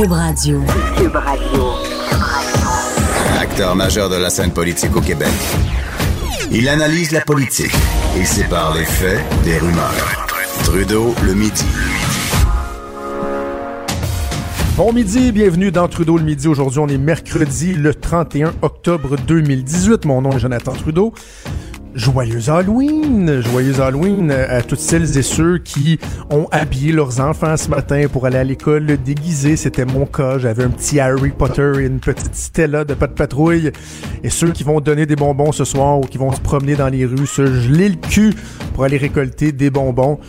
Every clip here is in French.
Cube Radio. Cube Radio. Acteur majeur de la scène politique au Québec. Il analyse la politique et sépare les faits des rumeurs. Trudeau le midi. Bon midi, bienvenue dans Trudeau le midi. Aujourd'hui, on est mercredi le 31 octobre 2018. Mon nom est Jonathan Trudeau. Joyeux Halloween! Joyeux Halloween à toutes celles et ceux qui ont habillé leurs enfants ce matin pour aller à l'école déguisés. C'était mon cas. J'avais un petit Harry Potter et une petite Stella de pas de patrouille. Et ceux qui vont donner des bonbons ce soir ou qui vont se promener dans les rues, se geler le cul pour aller récolter des bonbons.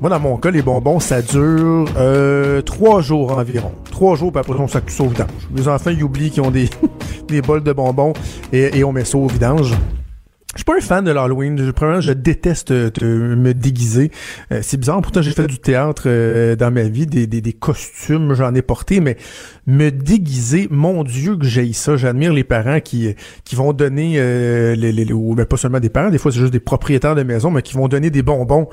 Moi, dans mon cas, les bonbons, ça dure euh, trois jours environ. Trois jours, puis après, on s'accuse au vidange. Les enfants, ils oublient qu'ils ont des, bols de bonbons et on met ça au vidange. Je suis pas un fan de l'Halloween. Je, premièrement, je déteste euh, me déguiser. Euh, c'est bizarre. Pourtant, j'ai fait du théâtre euh, dans ma vie, des, costumes, j'en ai porté, mais me déguiser, mon Dieu que j'ai ça. J'admire les parents qui qui vont donner, les, les, ou ben, pas seulement des parents, des fois c'est juste des propriétaires de maison, mais qui vont donner des bonbons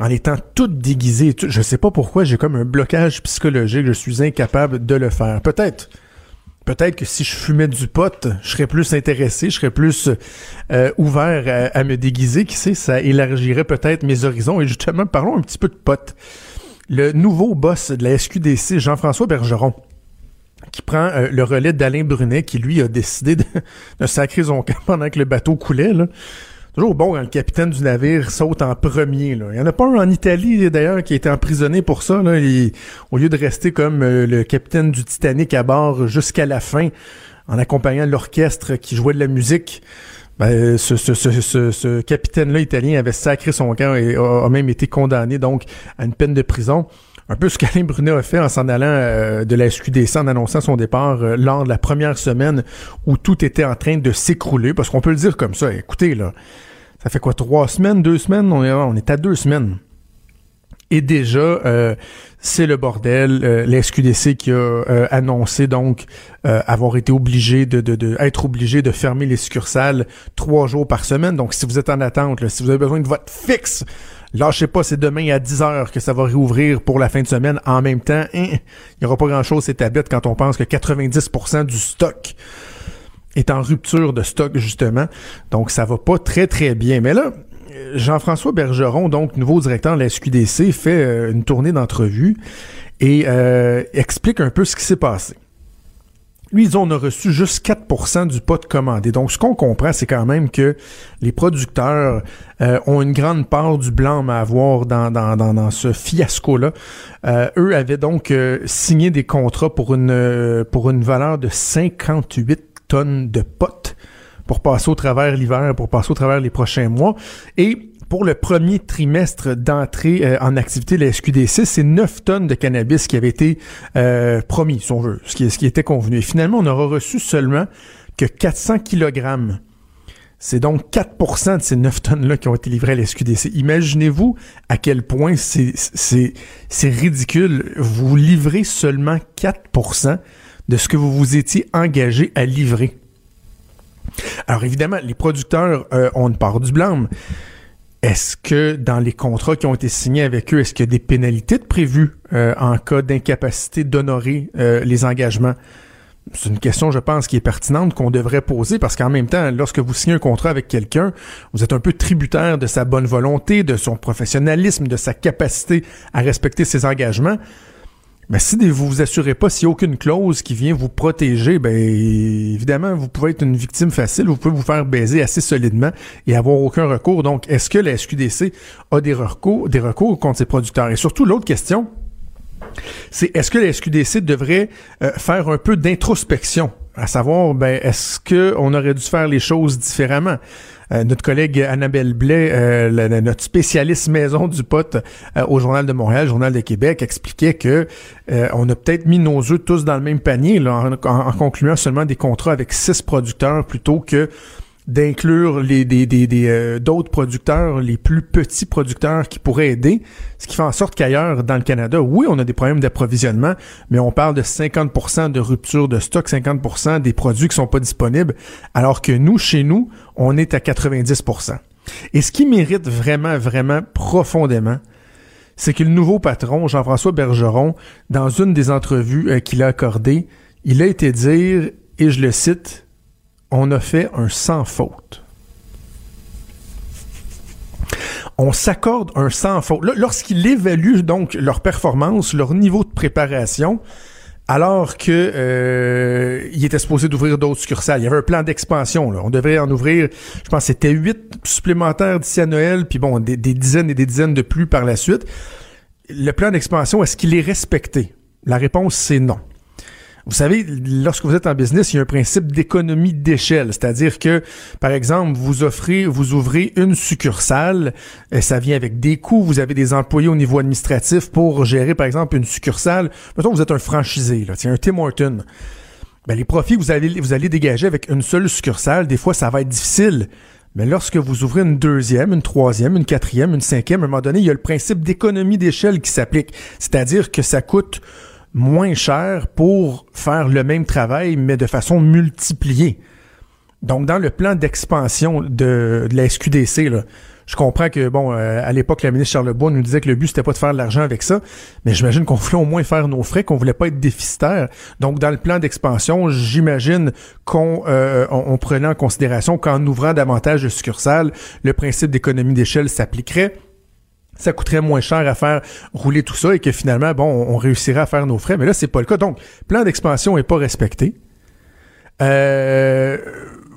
en étant toutes déguisées. Je sais pas pourquoi j'ai comme un blocage psychologique. Je suis incapable de le faire. Peut-être peut-être que si je fumais du pot, je serais plus intéressé, je serais plus euh, ouvert à, me déguiser. Qui sait, ça élargirait peut-être mes horizons. Et justement, parlons un petit peu de pot. Le nouveau boss de la SQDC, Jean-François Bergeron, qui prend euh, le relais d'Alain Brunet, qui lui a décidé de, de sacrer son camp pendant que le bateau coulait. Là. Toujours bon quand le capitaine du navire saute en premier. Il y en a pas un en Italie d'ailleurs qui a été emprisonné pour ça. Au lieu de rester comme euh, le capitaine du Titanic à bord jusqu'à la fin, en accompagnant l'orchestre qui jouait de la musique, ben, ce capitaine-là italien avait sacré son camp et a, même été condamné donc à une peine de prison un peu ce qu'Alain Brunet a fait en s'en allant euh, de la SQDC en annonçant son départ euh, lors de la première semaine où tout était en train de s'écrouler, parce qu'on peut le dire comme ça. Écoutez, là, ça fait quoi, trois semaines, deux semaines? On est, on est à deux semaines. Et déjà, euh, c'est le bordel. Euh, la SQDC qui a annoncé donc avoir été obligé de, être obligé de fermer les succursales trois jours par semaine. Donc, si vous êtes en attente, si vous avez besoin de votre fixe, lâchez pas, c'est demain à 10 heures que ça va réouvrir pour la fin de semaine. En même temps, hein, il n'y aura pas grand-chose c'est bête quand on pense que 90% du stock est en rupture de stock, justement. Donc, ça va pas très, très bien. Mais là, Jean-François Bergeron, donc nouveau directeur de la SQDC, fait euh, une tournée d'entrevue et euh, explique un peu ce qui s'est passé. Lui, ils ont reçu juste 4% du pot commandé. Donc, ce qu'on comprend, c'est quand même que les producteurs euh, ont une grande part du blanc à avoir dans, dans, dans, ce fiasco-là. eux avaient donc signé des contrats pour une, pour une valeur de 58 tonnes de potes pour passer au travers l'hiver, pour passer au travers les prochains mois. Et pour le premier trimestre d'entrée euh, en activité de la SQDC, c'est 9 tonnes de cannabis qui avaient été euh, promis, si on veut, ce qui, était convenu. Et finalement, on aura reçu seulement que 400 kilogrammes. C'est donc 4% de ces 9 tonnes-là qui ont été livrées à la SQDC. Imaginez-vous à quel point c'est ridicule. Vous livrez seulement 4% de ce que vous vous étiez engagé à livrer. Alors évidemment, les producteurs euh, ont une part du blâme. Est-ce que dans les contrats qui ont été signés avec eux, est-ce qu'il y a des pénalités prévues euh, en cas d'incapacité d'honorer euh, les engagements? C'est une question, je pense, qui est pertinente, qu'on devrait poser, parce qu'en même temps, lorsque vous signez un contrat avec quelqu'un, vous êtes un peu tributaire de sa bonne volonté, de son professionnalisme, de sa capacité à respecter ses engagements. Mais si vous vous assurez pas, s'il n'y a aucune clause qui vient vous protéger, ben évidemment, vous pouvez être une victime facile, vous pouvez vous faire baiser assez solidement et avoir aucun recours. Donc, est-ce que la SQDC a des recours, des recours contre ses producteurs? Et surtout, l'autre question, c'est est-ce que la SQDC devrait euh, faire un peu d'introspection, à savoir, ben, est-ce qu'on aurait dû faire les choses différemment? Euh, notre collègue Annabelle Blais, euh, notre spécialiste maison du pote euh, au Journal de Montréal, Journal de Québec, expliquait que on a peut-être mis nos œufs tous dans le même panier en, en, concluant seulement des contrats avec six producteurs plutôt que d'inclure les des, des, des d'autres producteurs, les plus petits producteurs qui pourraient aider, ce qui fait en sorte qu'ailleurs dans le Canada, oui, on a des problèmes d'approvisionnement, mais on parle de 50% de rupture de stock, 50% des produits qui sont pas disponibles, alors que nous chez nous, on est à 90%. Et ce qui mérite vraiment vraiment profondément, c'est que le nouveau patron, Jean-François Bergeron, dans une des entrevues euh, qu'il a accordées, il a été dire, et je le cite, on a fait un sans faute. On s'accorde un sans faute. Lorsqu'il évalue donc leur performance, leur niveau de préparation, alors que euh, il était supposé d'ouvrir d'autres succursales. Il y avait un plan d'expansion. On devrait en ouvrir, je pense, c'était huit supplémentaires d'ici à Noël, puis bon, des, dizaines et des dizaines de plus par la suite. Le plan d'expansion, est-ce qu'il est respecté? La réponse, c'est non. Vous savez, lorsque vous êtes en business, il y a un principe d'économie d'échelle, c'est-à-dire que, par exemple, vous offrez, vous ouvrez une succursale, et ça vient avec des coûts, vous avez des employés au niveau administratif pour gérer, par exemple, une succursale. Mettons, vous êtes un franchisé, là, un Tim Horton. Ben, les profits vous allez, vous allez dégager avec une seule succursale, des fois, ça va être difficile. Mais lorsque vous ouvrez une deuxième, une troisième, une quatrième, une cinquième, à un moment donné, il y a le principe d'économie d'échelle qui s'applique. C'est-à-dire que ça coûte moins cher pour faire le même travail, mais de façon multipliée. Donc, dans le plan d'expansion de, la SQDC, là, je comprends que, bon, euh, à l'époque, la ministre Charlebois nous disait que le but, c'était pas de faire de l'argent avec ça, mais j'imagine qu'on voulait au moins faire nos frais, qu'on voulait pas être déficitaire. Donc, dans le plan d'expansion, j'imagine qu'on euh, prenait en considération qu'en ouvrant davantage de succursales, le principe d'économie d'échelle s'appliquerait ça coûterait moins cher à faire rouler tout ça et que finalement, bon, on, réussirait à faire nos frais. Mais là, c'est pas le cas. Donc, plan d'expansion est pas respecté. Euh,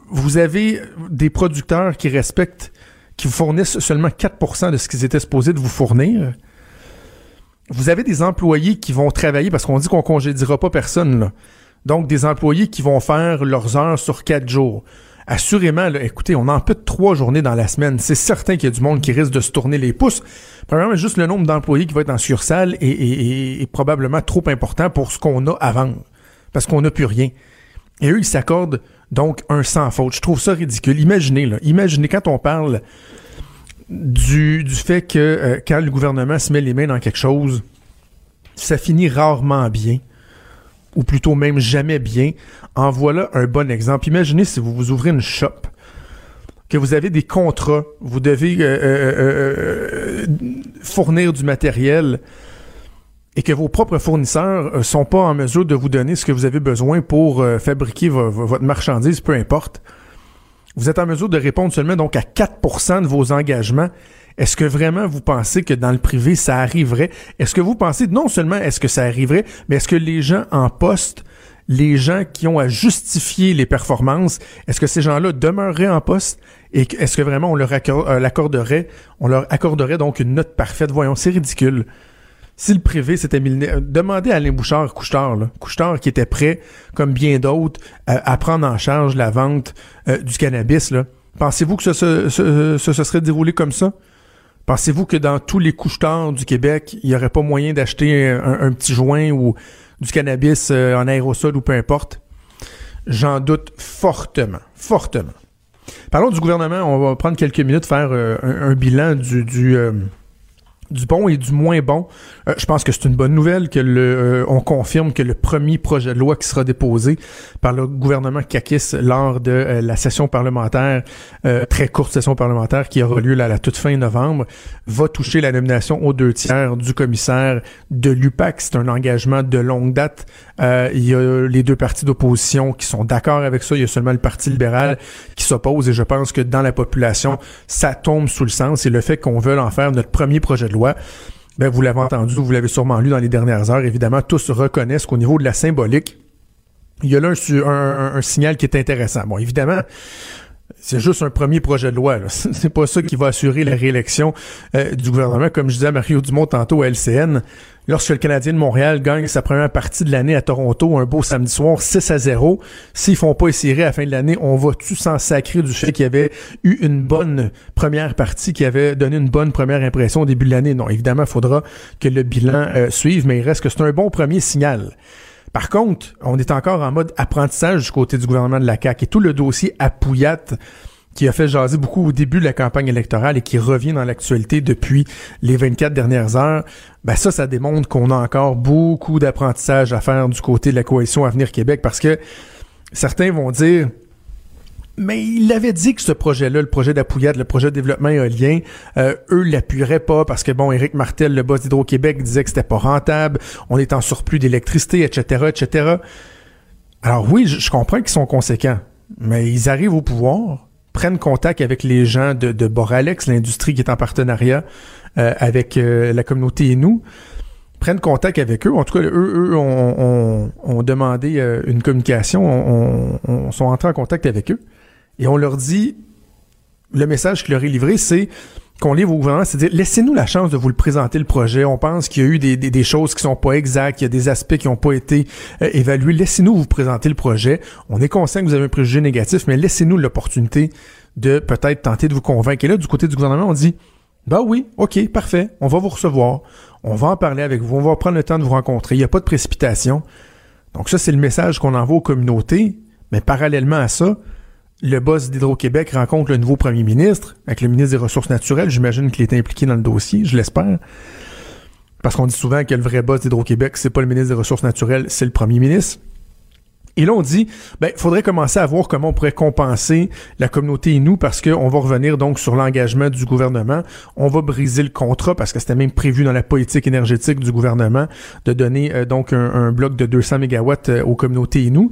vous avez des producteurs qui respectent, qui vous fournissent seulement 4% de ce qu'ils étaient supposés de vous fournir. Vous avez des employés qui vont travailler parce qu'on dit qu'on congédiera pas personne. Donc, des employés qui vont faire leurs heures sur quatre jours assurément, écoutez, on en peut trois journées dans la semaine. C'est certain qu'il y a du monde qui risque de se tourner les pouces. Premièrement, juste le nombre d'employés qui va être en sursalle est, probablement trop important pour ce qu'on a vendre. Parce qu'on n'a plus rien. Et eux, ils s'accordent donc un sans faute. Je trouve ça ridicule. Imaginez, là, imaginez quand on parle du, du fait que euh, quand le gouvernement se met les mains dans quelque chose, ça finit rarement bien ou plutôt même jamais bien, en voilà un bon exemple. Imaginez si vous ouvrez une shop, que vous avez des contrats, vous devez euh, euh, euh, fournir du matériel et que vos propres fournisseurs sont pas en mesure de vous donner ce que vous avez besoin pour fabriquer votre marchandise, peu importe. Vous êtes en mesure de répondre seulement donc à 4% de vos engagements. Est-ce que vraiment vous pensez que dans le privé ça arriverait? Est-ce que vous pensez non seulement est-ce que ça arriverait, mais est-ce que les gens en poste les gens qui ont à justifier les performances, est-ce que ces gens-là demeureraient en poste? Et est-ce que vraiment on leur euh, accorderait, on leur accorderait donc une note parfaite? Voyons, c'est ridicule. Si le privé s'était mis euh, demandez à Alain Bouchard, Couchetard, là, qui était prêt, comme bien d'autres, à, prendre en charge la vente euh, du cannabis, là. Pensez-vous que ça se, serait déroulé comme ça? Pensez-vous que dans tous les couchetards du Québec, il n'y aurait pas moyen d'acheter un, petit joint ou du cannabis euh, en aérosol ou peu importe? J'en doute fortement, fortement. Parlons du gouvernement. On va prendre quelques minutes faire euh, un, bilan du, du euh, du bon et du moins bon. Euh, je pense que c'est une bonne nouvelle que le, euh, on confirme que le premier projet de loi qui sera déposé par le gouvernement Kakis lors de euh, la session parlementaire, très courte session parlementaire qui aura lieu à la toute fin novembre, va toucher la nomination aux deux tiers du commissaire de l'UPAC. C'est un engagement de longue date. il y a les deux partis d'opposition qui sont d'accord avec ça. Il y a seulement le Parti libéral qui s'oppose et je pense que dans la population, ça tombe sous le sens et le fait qu'on veut en faire notre premier projet de loi ben, vous l'avez entendu, vous l'avez sûrement lu dans les dernières heures, évidemment, tous reconnaissent qu'au niveau de la symbolique, il y a là un, signal qui est intéressant. Bon, évidemment, c'est juste un premier projet de loi. C'est pas ça qui va assurer la réélection euh, du gouvernement. Comme je disais à Mario Dumont tantôt à LCN, lorsque le Canadien de Montréal gagne sa première partie de l'année à Toronto, un beau samedi soir, 6 à 0, s'ils font pas essayer à la fin de l'année, on va-tu s'en sacrer du fait qu'il y avait eu une bonne première partie, qui avait donné une bonne première impression au début de l'année? Non, évidemment, il faudra que le bilan euh, suive, mais il reste que c'est un bon premier signal. Par contre, on est encore en mode apprentissage du côté du gouvernement de la CAQ et tout le dossier à Pouillate qui a fait jaser beaucoup au début de la campagne électorale et qui revient dans l'actualité depuis les 24 dernières heures, ben ça, ça démontre qu'on a encore beaucoup d'apprentissage à faire du côté de la coalition Avenir Québec parce que certains vont dire mais il avait dit que ce projet-là, le projet d'Apouillade, le projet de développement éolien, euh, eux l'appuieraient pas parce que bon, Éric Martel, le boss d'Hydro-Québec, disait que c'était pas rentable, on est en surplus d'électricité, etc., etc. Alors oui, je, comprends qu'ils sont conséquents, mais ils arrivent au pouvoir, prennent contact avec les gens de, de Boralex, l'industrie qui est en partenariat euh, avec euh, la communauté et nous, prennent contact avec eux. En tout cas, eux, eux ont, ont, demandé euh, une communication, on, on, sont entrés en contact avec eux. Et on leur dit, le message qu'il leur est livré, c'est qu'on livre au gouvernement, c'est dire laissez-nous la chance de vous le présenter le projet. On pense qu'il y a eu des, des, choses qui sont pas exactes, il y a des aspects qui n'ont pas été euh, évalués. Laissez-nous vous présenter le projet. On est conscient que vous avez un préjugé négatif, mais laissez-nous l'opportunité de peut-être tenter de vous convaincre. Et là, du côté du gouvernement, on dit bah oui, ok, parfait, on va vous recevoir, on va en parler avec vous, on va prendre le temps de vous rencontrer. Il n'y a pas de précipitation. Donc ça, c'est le message qu'on envoie aux communautés. Mais parallèlement à ça, le boss d'Hydro-Québec rencontre le nouveau premier ministre, avec le ministre des Ressources naturelles. J'imagine qu'il est impliqué dans le dossier, je l'espère. Parce qu'on dit souvent que le vrai boss d'Hydro-Québec, c'est pas le ministre des Ressources naturelles, c'est le premier ministre. Et là, on dit, ben, faudrait commencer à voir comment on pourrait compenser la communauté et nous parce qu'on va revenir donc sur l'engagement du gouvernement. On va briser le contrat parce que c'était même prévu dans la politique énergétique du gouvernement de donner euh, donc un, bloc de 200 mégawatts euh, aux communautés et nous.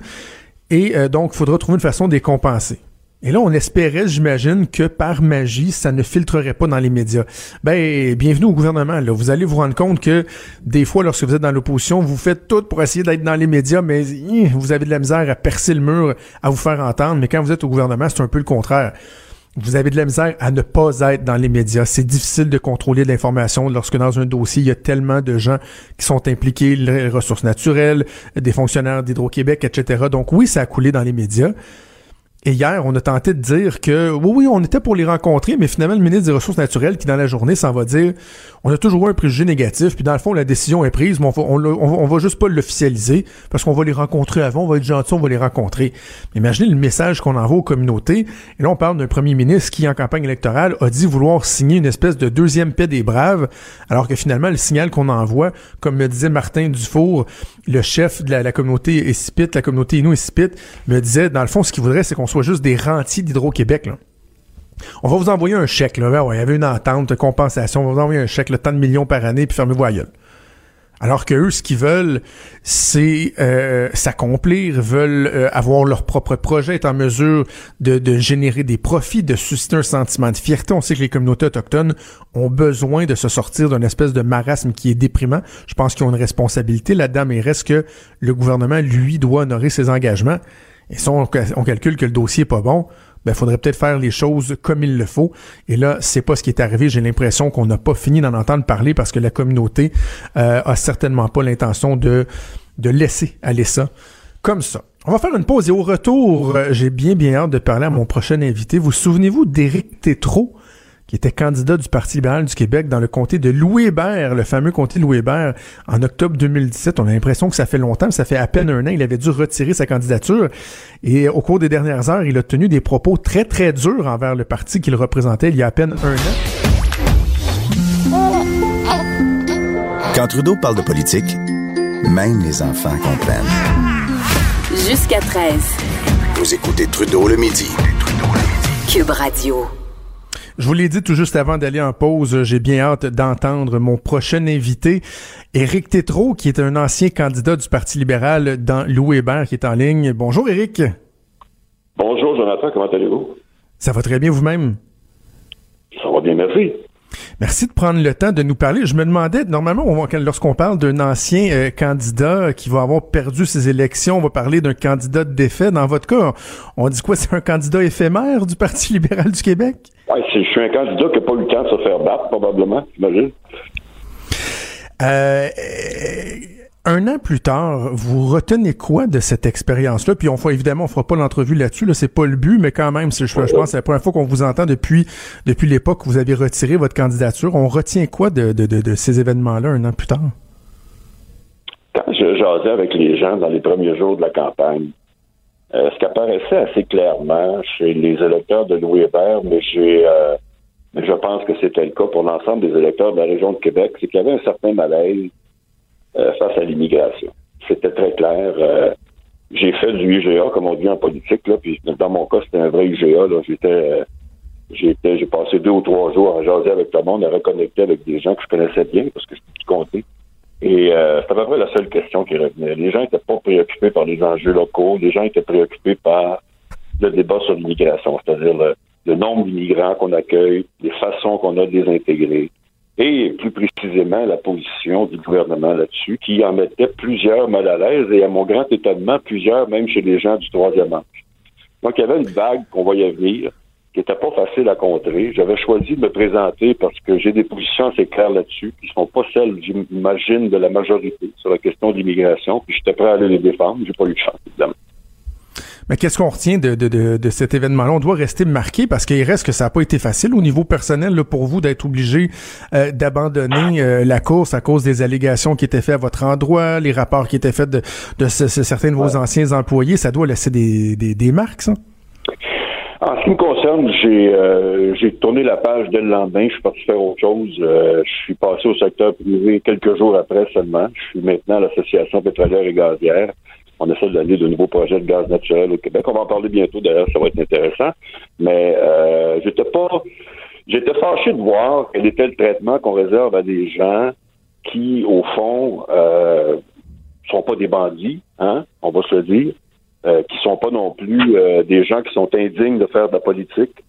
Et euh, donc, il faudra trouver une façon de les compenser. Et là, on espérait, j'imagine, que par magie, ça ne filtrerait pas dans les médias. Ben, bienvenue au gouvernement. Là. Vous allez vous rendre compte que des fois, lorsque vous êtes dans l'opposition, vous faites tout pour essayer d'être dans les médias, mais vous avez de la misère à percer le mur, à vous faire entendre. Mais quand vous êtes au gouvernement, c'est un peu le contraire. Vous avez de la misère à ne pas être dans les médias. C'est difficile de contrôler l'information lorsque dans un dossier, il y a tellement de gens qui sont impliqués, les ressources naturelles, des fonctionnaires d'Hydro-Québec, etc. Donc oui, ça a coulé dans les médias. Et hier, on a tenté de dire que oui, oui, on était pour les rencontrer, mais finalement, le ministre des Ressources naturelles, qui dans la journée s'en va dire on a toujours un préjugé négatif, puis dans le fond, la décision est prise, mais on va, on, va juste pas l'officialiser, parce qu'on va les rencontrer avant, on va être gentil, on va les rencontrer. imaginez le message qu'on envoie aux communautés. Et là, on parle d'un premier ministre qui, en campagne électorale, a dit vouloir signer une espèce de deuxième paix des braves, alors que finalement, le signal qu'on envoie, comme me disait Martin Dufour, le chef de la, communauté Espit, la communauté Inou Espit, me disait, dans le fond, ce qu'il voudrait, c'est qu'on soit juste des rentiers d'Hydro-Québec, on va vous envoyer un chèque, là. il y avait une entente de compensation. On va vous envoyer un chèque, le tant de millions par année, puis fermez-vous à Alors que eux, ce qu'ils veulent, c'est euh, s'accomplir, veulent euh, avoir leur propre projet, être en mesure de, générer des profits, de susciter un sentiment de fierté. On sait que les communautés autochtones ont besoin de se sortir d'une espèce de marasme qui est déprimant. Je pense qu'ils ont une responsabilité là-dedans, mais il reste que le gouvernement, lui, doit honorer ses engagements. Et si on, on calcule que le dossier est pas bon, ben faudrait peut-être faire les choses comme il le faut. Et là, c'est pas ce qui est arrivé. J'ai l'impression qu'on n'a pas fini d'en entendre parler parce que la communauté euh, a certainement pas l'intention de de laisser aller ça comme ça. On va faire une pause et au retour, euh, j'ai bien bien hâte de parler à mon prochain invité. Vous souvenez-vous d'Éric Tétrault? Qui était candidat du Parti libéral du Québec dans le comté de Louis-Hébert, le fameux comté de Louis-Hébert, en octobre 2017. On a l'impression que ça fait longtemps, ça fait à peine un an. Il avait dû retirer sa candidature. Et au cours des dernières heures, il a tenu des propos très, très durs envers le parti qu'il représentait il y a à peine un an. Quand Trudeau parle de politique, même les enfants comprennent. Jusqu'à 13. Vous écoutez Trudeau le midi. Cube Radio. Je vous l'ai dit tout juste avant d'aller en pause, j'ai bien hâte d'entendre mon prochain invité, Éric Tétrault, qui est un ancien candidat du Parti libéral dans Louis Hébert, qui est en ligne. Bonjour Éric. Bonjour Jonathan, comment allez-vous? Ça va très bien vous-même? Ça va bien, merci. Merci de prendre le temps de nous parler. Je me demandais, normalement, lorsqu'on parle d'un ancien euh, candidat qui va avoir perdu ses élections, on va parler d'un candidat de défait. Dans votre cas, on dit quoi? C'est un candidat éphémère du Parti libéral du Québec? Ouais, je suis un candidat qui n'a pas eu le temps de se faire battre, probablement, j'imagine. Euh, un an plus tard, vous retenez quoi de cette expérience-là? Puis on fera évidemment, on fera pas l'entrevue là-dessus, là, c'est pas le but, mais quand même, je, je pense que c'est la première fois qu'on vous entend depuis depuis l'époque où vous avez retiré votre candidature. On retient quoi de, de, de, ces événements-là un an plus tard? Quand je jasais avec les gens dans les premiers jours de la campagne, euh, ce qui apparaissait assez clairement chez les électeurs de Louis Hébert, mais j'ai euh, je pense que c'était le cas pour l'ensemble des électeurs de la région de Québec, c'est qu'il y avait un certain malaise face à l'immigration. C'était très clair. Euh, j'ai fait du IGA, comme on dit en politique, là, puis dans mon cas, c'était un vrai IGA. Là. J'étais, j'étais, j'ai passé deux ou trois jours à jaser avec tout le monde, à reconnecter avec des gens que je connaissais bien, parce que c'était tout compté. Et euh, c'était à la seule question qui revenait. Les gens n'étaient pas préoccupés par les enjeux locaux, les gens étaient préoccupés par le débat sur l'immigration, c'est-à-dire le, le nombre d'immigrants qu'on accueille, les façons qu'on a de les intégrer, et plus précisément la position du gouvernement là-dessus, qui en mettait plusieurs mal à l'aise et à mon grand étonnement, plusieurs même chez les gens du troisième âge. Donc il y avait une vague qu'on voyait venir, qui n'était pas facile à contrer. J'avais choisi de me présenter parce que j'ai des positions assez claires là-dessus, qui ne sont pas celles, j'imagine, de la majorité sur la question de l'immigration, puis j'étais prêt à aller les défendre. J'ai pas eu de chance, évidemment. Mais qu'est-ce qu'on retient de, de, de, de cet événement-là? On doit rester marqué parce qu'il reste que ça n'a pas été facile au niveau personnel là, pour vous d'être obligé euh, d'abandonner euh, la course à cause des allégations qui étaient faites à votre endroit, les rapports qui étaient faits de, de certains de vos anciens employés. Ça doit laisser des, des, des marques, ça? En ce qui me concerne, j'ai euh, j'ai tourné la page dès le lendemain. Je suis parti faire autre chose. je suis passé au secteur privé quelques jours après seulement. Je suis maintenant à l'Association pétrolière et gazière on essaie de donner de nouveaux projets de gaz naturel au Québec. On va en parler bientôt, d'ailleurs, ça va être intéressant. Mais euh, j'étais pas j'étais fâché de voir quel était le traitement qu'on réserve à des gens qui, au fond, euh, sont pas des bandits, hein, on va se le dire, euh, qui sont pas non plus euh, des gens qui sont indignes de faire de la politique.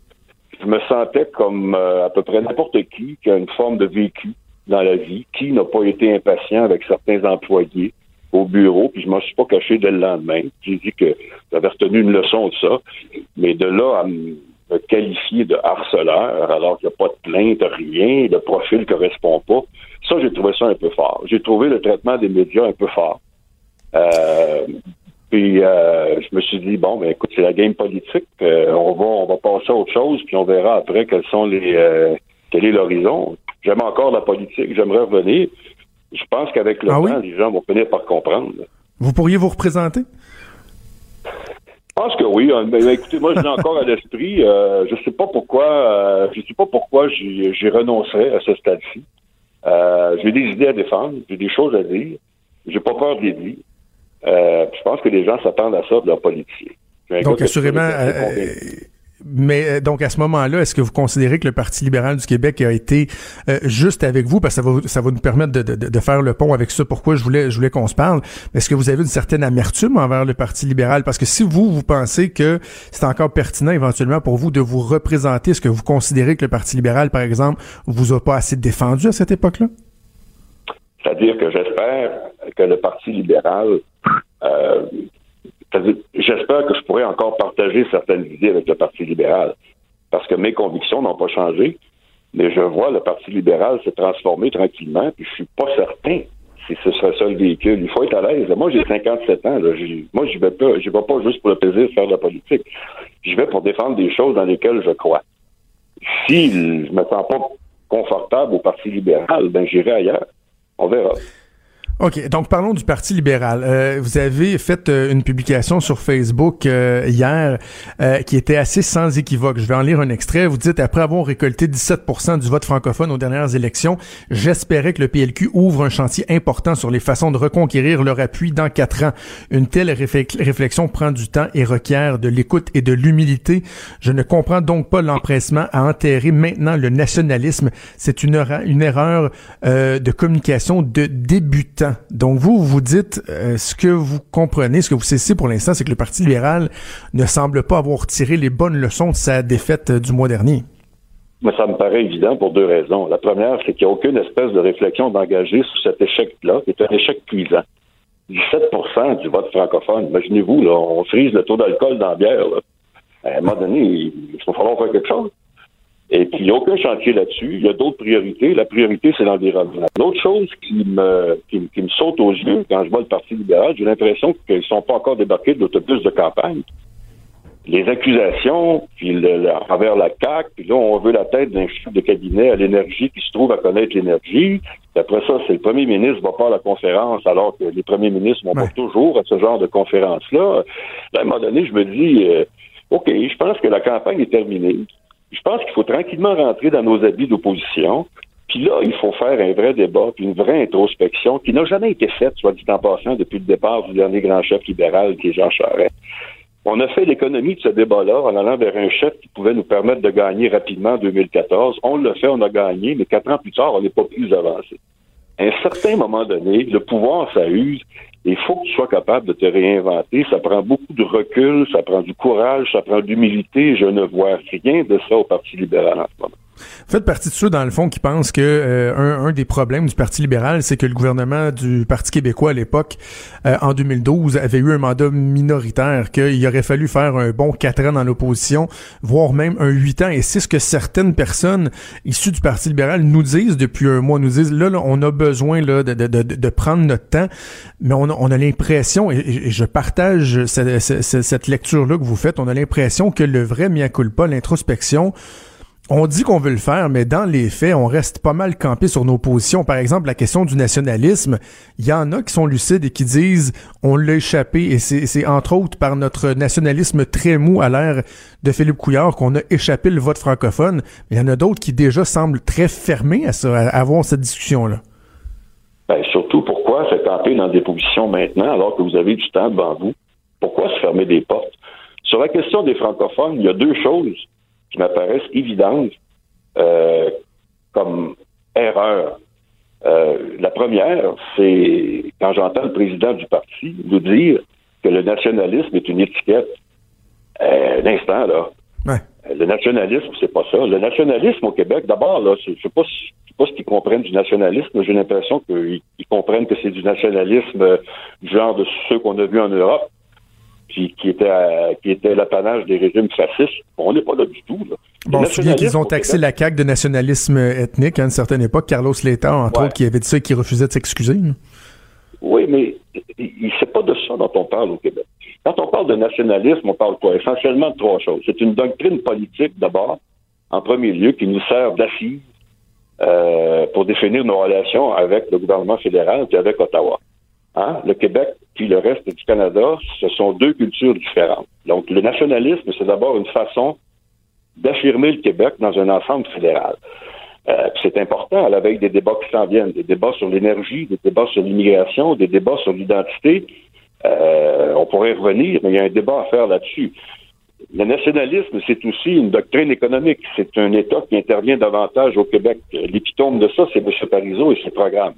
Je me sentais comme euh, à peu près n'importe qui qui a une forme de vécu dans la vie, qui n'a pas été impatient avec certains employés, au bureau, puis je m'en suis pas caché dès le lendemain. J'ai dit que j'avais retenu une leçon de ça, mais de là à me qualifier de harceleur alors qu'il n'y a pas de plainte, rien, le profil ne correspond pas, ça, j'ai trouvé ça un peu fort. J'ai trouvé le traitement des médias un peu fort. Euh, puis euh, je me suis dit bon, ben écoute, c'est la game politique. Euh, on va on va passer à autre chose, puis on verra après sont les quel est l'horizon. J'aime encore la politique, j'aimerais revenir je pense qu'avec le ah temps, les gens vont finir par comprendre. Vous pourriez vous représenter? Je pense que oui. Euh, mais, écoutez, moi, je l'ai encore à l'esprit. Euh, je sais pas pourquoi. Euh, je sais pas pourquoi j'y renoncerais à ce stade-ci. j'ai des idées à défendre, j'ai des choses à dire. J'ai pas peur de les dire. je pense que les gens s'attendent à ça de leurs politiciens. Donc, assurément, mais euh, donc à ce moment-là, est-ce que vous considérez que le Parti libéral du Québec a été euh, juste avec vous, parce que ça va, ça va nous permettre de, de, de, faire le pont avec ça. Pourquoi je voulais, je voulais qu'on se parle? Est-ce que vous avez une certaine amertume envers le Parti libéral? Parce que si vous vous pensez que c'est encore pertinent éventuellement pour vous de vous représenter, est-ce que vous considérez que le Parti libéral, par exemple, vous a pas assez défendu à cette époque-là? C'est-à-dire que j'espère que le Parti libéral euh, J'espère que je pourrai encore partager certaines idées avec le Parti libéral, parce que mes convictions n'ont pas changé, mais je vois le Parti libéral se transformer tranquillement, puis je suis pas certain si ce serait ça le véhicule. Il faut être à l'aise. Moi, j'ai 57 ans. Moi, je vais pas, je vais pas juste pour le plaisir de faire de la politique. Je vais pour défendre des choses dans lesquelles je crois. Si je me sens pas confortable au Parti libéral, ben j'irai ailleurs. On verra. OK, donc parlons du Parti libéral. Euh, vous avez fait euh, une publication sur Facebook euh, hier qui était assez sans équivoque. Je vais en lire un extrait. Vous dites, après avoir récolté 17% du vote francophone aux dernières élections, j'espérais que le PLQ ouvre un chantier important sur les façons de reconquérir leur appui dans quatre ans. Une telle réflexion prend du temps et requiert de l'écoute et de l'humilité. Je ne comprends donc pas l'empressement à enterrer maintenant le nationalisme. C'est une, une erreur de communication de débutant. Donc vous, vous dites, euh, ce que vous comprenez, ce que vous cessez pour l'instant, c'est que le Parti libéral ne semble pas avoir tiré les bonnes leçons de sa défaite euh, du mois dernier. Mais ça me paraît évident pour deux raisons. La première, c'est qu'il n'y a aucune espèce de réflexion d'engager sur cet échec-là, qui est un échec cuisant. 17% du vote francophone. Imaginez-vous, là, on frise le taux d'alcool dans la bière. À un moment donné, il va falloir faire quelque chose. Et puis, il n'y a aucun chantier là-dessus. Il y a d'autres priorités. La priorité, c'est l'environnement. L'autre chose qui me, qui, me saute aux yeux quand je vois le Parti libéral, j'ai l'impression qu'ils ne sont pas encore débarqués de l'autobus de campagne. Les accusations, puis le, envers la CAQ, puis là, on veut la tête d'un chef de cabinet à l'énergie qui se trouve à connaître l'énergie. Après ça, c'est le premier ministre qui va pas à la conférence, alors que les premiers ministres vont pas toujours à ce genre de conférence-là. À un moment donné, je me dis, euh, OK, je pense que la campagne est terminée je pense qu'il faut tranquillement rentrer dans nos habits d'opposition, Puis là, il faut faire un vrai débat, puis une vraie introspection qui n'a jamais été faite, soit dit en passant, depuis le départ du dernier grand chef libéral qui est Jean Charest. On a fait l'économie de ce débat-là en allant vers un chef qui pouvait nous permettre de gagner rapidement en 2014. On l'a fait, on a gagné, mais quatre ans plus tard, on n'est pas plus avancé. À un certain moment donné, le pouvoir, ça use. Il faut que tu sois capable de te réinventer. Ça prend beaucoup de recul, ça prend du courage, ça prend de l'humilité. Je ne vois rien de ça au Parti libéral en ce moment. Faites partie de ceux, dans le fond, qui pensent que euh, un, un, des problèmes du Parti libéral, c'est que le gouvernement du Parti québécois à l'époque, euh, en 2012, avait eu un mandat minoritaire, qu'il aurait fallu faire un bon quatre ans dans l'opposition, voire même un huit ans. Et c'est ce que certaines personnes issues du Parti libéral nous disent depuis un mois, nous disent, là, là on a besoin là, de, de, de, de, prendre notre temps, mais on a, on a l'impression, et, et, je partage cette, cette, cette lecture-là que vous faites, on a l'impression que le vrai mea culpa, l'introspection, on dit qu'on veut le faire, mais dans les faits, on reste pas mal campé sur nos positions. Par exemple, la question du nationalisme, il y en a qui sont lucides et qui disent on l'a échappé, et c'est entre autres par notre nationalisme très mou à l'ère de Philippe Couillard qu'on a échappé le vote francophone. Mais il y en a d'autres qui déjà semblent très fermés à ça, à avoir cette discussion-là. Ben, surtout, pourquoi se camper dans des positions maintenant alors que vous avez du temps devant vous? Pourquoi se fermer des portes? Sur la question des francophones, il y a deux choses qui m'apparaissent évidentes euh, comme erreur. Euh, la première, c'est quand j'entends le président du parti nous dire que le nationalisme est une étiquette. Euh, L'instant, là. Ouais. Le nationalisme, c'est pas ça. Le nationalisme au Québec, d'abord, là, je sais pas si pas ce qu'ils comprennent du nationalisme. J'ai l'impression qu'ils comprennent que c'est du nationalisme du genre de ceux qu'on a vus en Europe qui, qui était à, qui était l'apanage des régimes fascistes. On n'est pas là du tout. Là. Bon, on qu'ils ont taxé la CAQ de nationalisme ethnique à une certaine époque. Carlos Leta, entre Ouais. autres, qui avait dit ça et qui refusait de s'excuser. Oui, mais il c'est pas de ça dont on parle au Québec. Quand on parle de nationalisme, on parle quoi? Essentiellement de trois choses. C'est une doctrine politique, d'abord, en premier lieu, qui nous sert d'assise euh, pour définir nos relations avec le gouvernement fédéral et avec Ottawa. Hein? Le Québec puis le reste du Canada, ce sont deux cultures différentes. Donc, le nationalisme, c'est d'abord une façon d'affirmer le Québec dans un ensemble fédéral. Euh, c'est important à la veille des débats qui s'en viennent, des débats sur l'énergie, des débats sur l'immigration, des débats sur l'identité. Euh, on pourrait revenir, mais il y a un débat à faire là-dessus. Le nationalisme, c'est aussi une doctrine économique. C'est un État qui intervient davantage au Québec. L'épitome de ça, c'est M. Parizeau et ses programmes.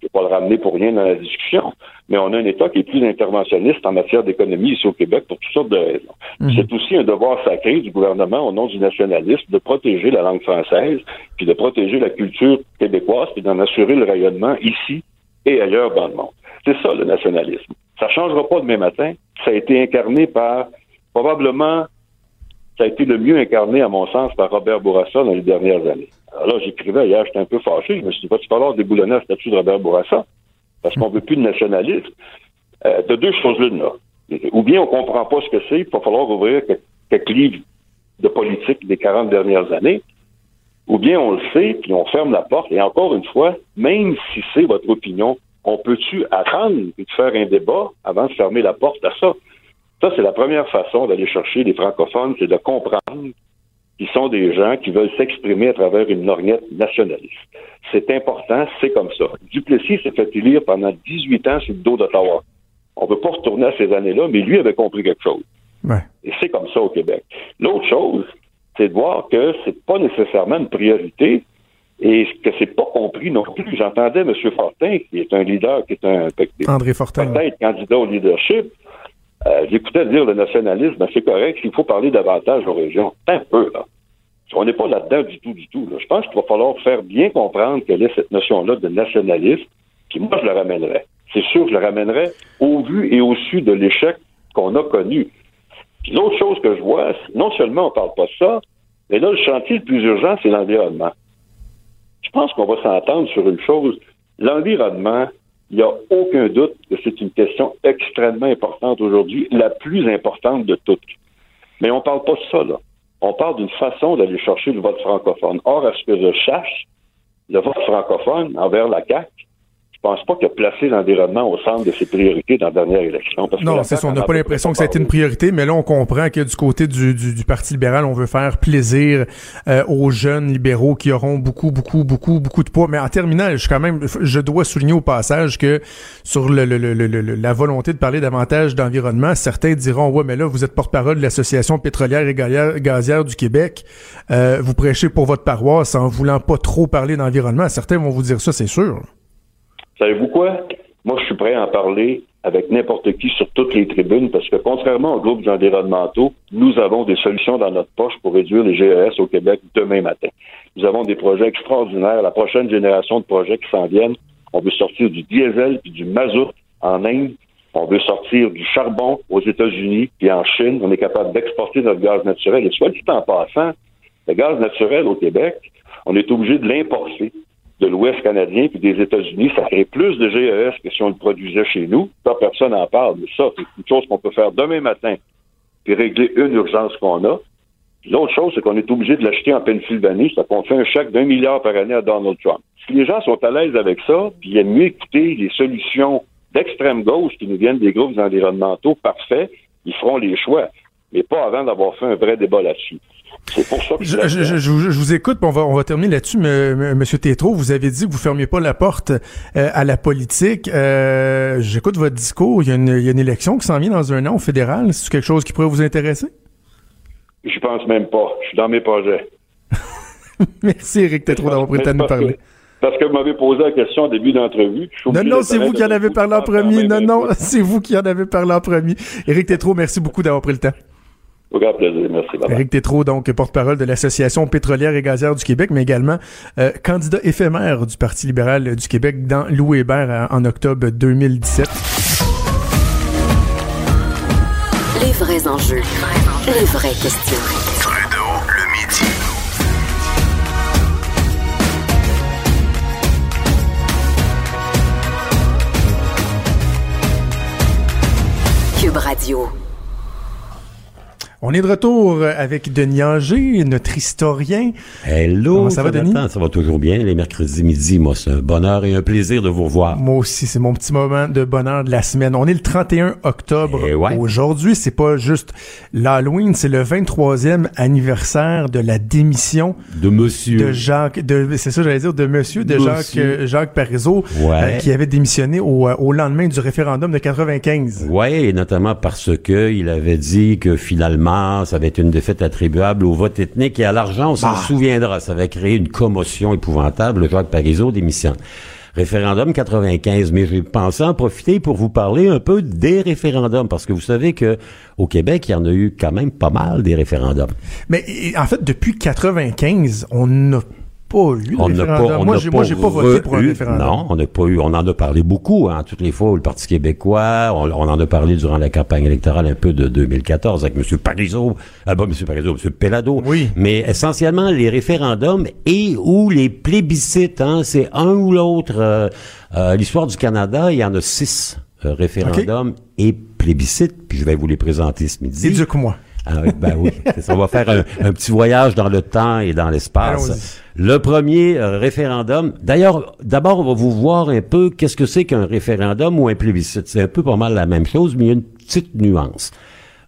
Je ne vais pas le ramener pour rien dans la discussion, mais on a un État qui est plus interventionniste en matière d'économie ici au Québec pour toutes sortes de raisons. Mhm. C'est aussi un devoir sacré du gouvernement au nom du nationalisme de protéger la langue française, puis de protéger la culture québécoise, puis d'en assurer le rayonnement ici et ailleurs dans le monde. C'est ça le nationalisme. Ça changera pas demain matin. Ça a été incarné par probablement ça a été le mieux incarné, à mon sens, par Robert Bourassa dans les dernières années. Alors là, j'écrivais hier, j'étais un peu fâché. Je me suis dit, va-tu falloir déboulonner la statut de Robert Bourassa? Parce qu'on veut plus de nationalisme. Euh, de deux choses l'une, là. Ou bien on comprend pas ce que c'est, il va falloir ouvrir quelques, quelques livres de politique des 40 dernières années. Ou bien on le sait, puis on ferme la porte. Et encore une fois, même si c'est votre opinion, on peut-tu attendre et de faire un débat avant de fermer la porte à ça? Ça, c'est la première façon d'aller chercher les francophones, c'est de comprendre qu'ils sont des gens qui veulent s'exprimer à travers une lorgnette nationaliste. C'est important, c'est comme ça. Duplessis s'est fait élire pendant 18 ans sur le dos d'Ottawa. On ne veut pas retourner à ces années-là, mais lui avait compris quelque chose. Ouais. Et c'est comme ça au Québec. L'autre chose, c'est de voir que c'est pas nécessairement une priorité et que c'est pas compris non plus. J'entendais M. Fortin, qui est un leader, qui est un André Fortin. peut-être candidat au leadership. Euh, J'écoutais dire le nationalisme, ben, c'est correct, il faut parler davantage aux régions. Un peu, là. On n'est pas là-dedans du tout, du tout. Je pense qu'il va falloir faire bien comprendre quelle est cette notion-là de nationalisme, puis moi, je le ramènerais. C'est sûr que je le ramènerais au vu et au su de l'échec qu'on a connu. Puis l'autre chose que je vois, non seulement on parle pas de ça, mais là, le chantier le plus urgent, c'est l'environnement. Je pense qu'on va s'entendre sur une chose. L'environnement, il n'y a aucun doute que c'est une question extrêmement importante aujourd'hui, la plus importante de toutes. Mais on ne parle pas de ça, là. On parle d'une façon d'aller chercher le vote francophone. Or, à ce que je cherche, le vote francophone envers la CAQ, pense pas que placer l'environnement au centre de ses priorités dans la dernière élection. non, c'est ça. On n'a pas l'impression que ça a été une priorité, mais là, on comprend que du côté du, du, Parti libéral, on veut faire plaisir euh, aux jeunes libéraux qui auront beaucoup, beaucoup, beaucoup, beaucoup de poids. Mais en terminant, je quand même, je dois souligner au passage que sur le, le, le, la volonté de parler davantage d'environnement, certains diront, ouais, mais là, vous êtes porte-parole de l'Association pétrolière et gazière du Québec. Euh, vous prêchez pour votre paroisse en voulant pas trop parler d'environnement. Certains vont vous dire ça, c'est sûr. Savez-vous quoi? Moi, je suis prêt à en parler avec n'importe qui sur toutes les tribunes parce que contrairement aux groupes environnementaux, nous avons des solutions dans notre poche pour réduire les GES au Québec demain matin. Nous avons des projets extraordinaires, la prochaine génération de projets qui s'en viennent. On veut sortir du diesel et du mazout en Inde. On veut sortir du charbon aux États-Unis et en Chine. On est capable d'exporter notre gaz naturel. Et soit dit en passant, le gaz naturel au Québec, on est obligé de l'importer de l'Ouest canadien puis des États-Unis, ça crée plus de GES que si on le produisait chez nous. Ça, personne n'en parle, mais ça, c'est une chose qu'on peut faire demain matin puis régler une urgence qu'on a. L'autre chose, c'est qu'on est obligé de l'acheter en Pennsylvanie, ça qu'on fait un chèque d'un milliard par année à Donald Trump. Si les gens sont à l'aise avec ça, puis ils aiment mieux écouter les solutions d'extrême gauche qui nous viennent des groupes environnementaux parfaits, ils feront les choix, mais pas avant d'avoir fait un vrai débat là-dessus. C'est pour ça que je, je, je, vous écoute, on va, on va terminer là-dessus, Monsieur Tétro. Vous avez dit que vous fermiez pas la porte euh, à la politique. Euh, J'écoute votre discours. Il y, a une, il y, a une, élection qui s'en vient dans un an au fédéral. C'est quelque chose qui pourrait vous intéresser? Je pense même pas. Je suis dans mes projets. Merci, Éric Tétro, d'avoir pris le temps de nous parler. parce que vous m'avez posé la question au début d'entrevue. Non, non, c'est vous qui en avez parlé en premier. Non, non, c'est vous qui en avez parlé en premier. Éric Tétro, merci beaucoup d'avoir pris le temps. Plaisir, merci. Éric Tétrault, donc porte-parole de l'Association pétrolière et gazière du Québec, mais également euh, candidat éphémère du Parti libéral du Québec dans Louis Hébert en octobre 2017. Les vrais enjeux, les vraies questions. Trudeau, le midi. Cube Radio. On est de retour avec Denis Anger, notre historien. Hello, ça va, Denis? Ça va toujours bien. Les mercredis midi, moi, c'est un bonheur et un plaisir de vous revoir. Moi aussi, c'est mon petit moment de bonheur de la semaine. On est le 31 octobre. Eh Aujourd'hui, c'est pas juste l'Halloween, c'est le 23e anniversaire de la démission de Monsieur de Jacques. De, c'est ça, j'allais dire de Monsieur de Jacques euh, Jacques Parizeau, euh, qui avait démissionné au, euh, au, lendemain du référendum de 95. Ouais, et notamment parce que il avait dit que finalement ça va être une défaite attribuable au vote ethnique et à l'argent, on s'en bah. souviendra. Ça va créer une commotion épouvantable. Le Jacques Parizeau démissionne. Référendum 95, mais j'ai pensé en profiter pour vous parler un peu des référendums, parce que vous savez que au Québec, il y en a eu quand même pas mal des référendums. Mais en fait, depuis 95, on n'a pas eu on n'a pas, moi, j'ai, pas, pas voté pour un référendum. Non, on n'a pas eu. On en a parlé beaucoup, hein, toutes les fois où le Parti québécois, on, en a parlé durant la campagne électorale un peu de 2014 avec M. Parizeau, ah bon, M. Parizeau, M. Pelado. Oui. Mais essentiellement, les référendums et ou les plébiscites, hein, c'est un ou l'autre. Euh, euh, l'histoire du Canada, il y en a six euh, référendums et plébiscites, puis je vais vous les présenter ce midi. Éduque-moi. Ah, ben oui, ça, on va faire un, petit voyage dans le temps et dans l'espace. Le premier euh, référendum. D'ailleurs, d'abord, on va vous voir un peu qu'est-ce que c'est qu'un référendum ou un plébiscite. C'est un peu pas mal la même chose, mais il y a une petite nuance.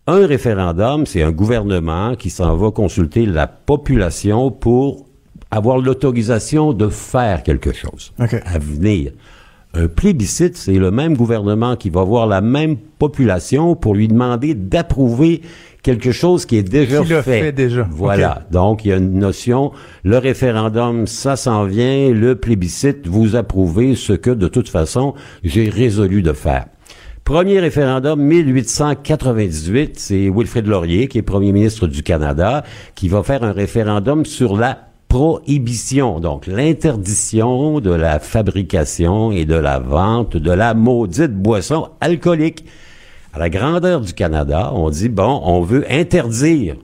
Un référendum, c'est un gouvernement qui s'en va consulter la population pour avoir l'autorisation de faire quelque chose à venir. Un plébiscite, c'est le même gouvernement qui va voir la même population pour lui demander d'approuver quelque chose qui est déjà fait. fait déjà. Voilà. Donc, il y a une notion, le référendum, ça s'en vient, le plébiscite, vous approuvez ce que, de toute façon, j'ai résolu de faire. Premier référendum 1898, c'est Wilfrid Laurier, qui est premier ministre du Canada, qui va faire un référendum sur la prohibition, donc l'interdiction de la fabrication et de la vente de la maudite boisson alcoolique à la grandeur du Canada, on dit, bon, on veut interdire